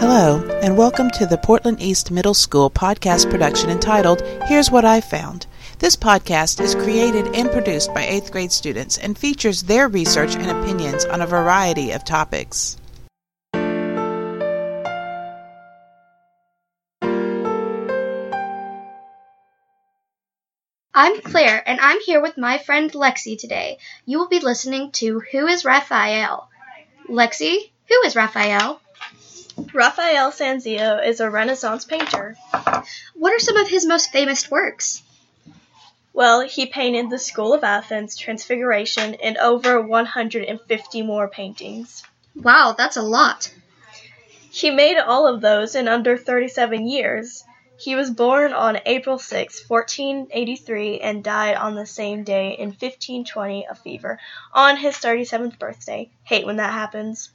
Hello, and welcome to the Portland East Middle School podcast production entitled Here's What I Found. This podcast is created and produced by 8th grade students and features their research and opinions on a variety of topics. I'm Claire, and I'm here with my friend Lexi today. You will be listening to Who is Raphael? Lexi, who is Raphael? Raphael Sanzio is a Renaissance painter. What are some of his most famous works? Well, he painted the School of Athens, Transfiguration, and over 150 more paintings. Wow, that's a lot. He made all of those in under 37 years. He was born on April 6, 1483, and died on the same day in 1520 of fever on his 37th birthday. Hate when that happens.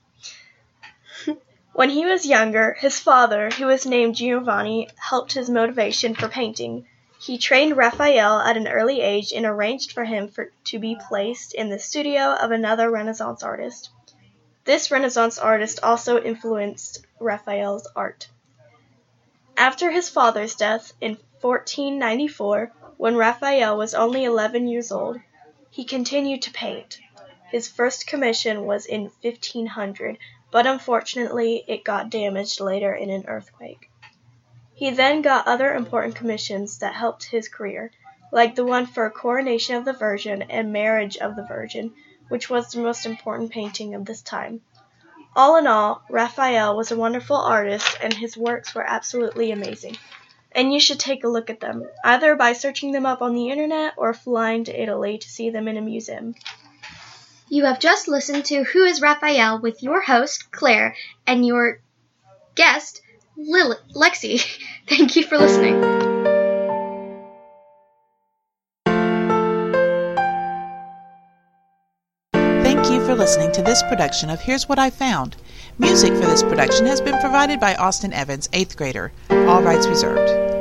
when he was younger, his father, who was named Giovanni, helped his motivation for painting. He trained Raphael at an early age and arranged for him for, to be placed in the studio of another Renaissance artist. This Renaissance artist also influenced Raphael's art. After his father's death in 1494, when Raphael was only 11 years old, he continued to paint. His first commission was in 1500, but unfortunately it got damaged later in an earthquake. He then got other important commissions that helped his career, like the one for Coronation of the Virgin and Marriage of the Virgin, which was the most important painting of this time. All in all, Raphael was a wonderful artist and his works were absolutely amazing. And you should take a look at them, either by searching them up on the internet or flying to Italy to see them in a museum. You have just listened to Who is Raphael with your host, Claire, and your guest, Lil- Lexi. Thank you for listening. Thank you for listening to this production of Here's What I Found. Music for this production has been provided by Austin Evans, 8th grader. All rights reserved.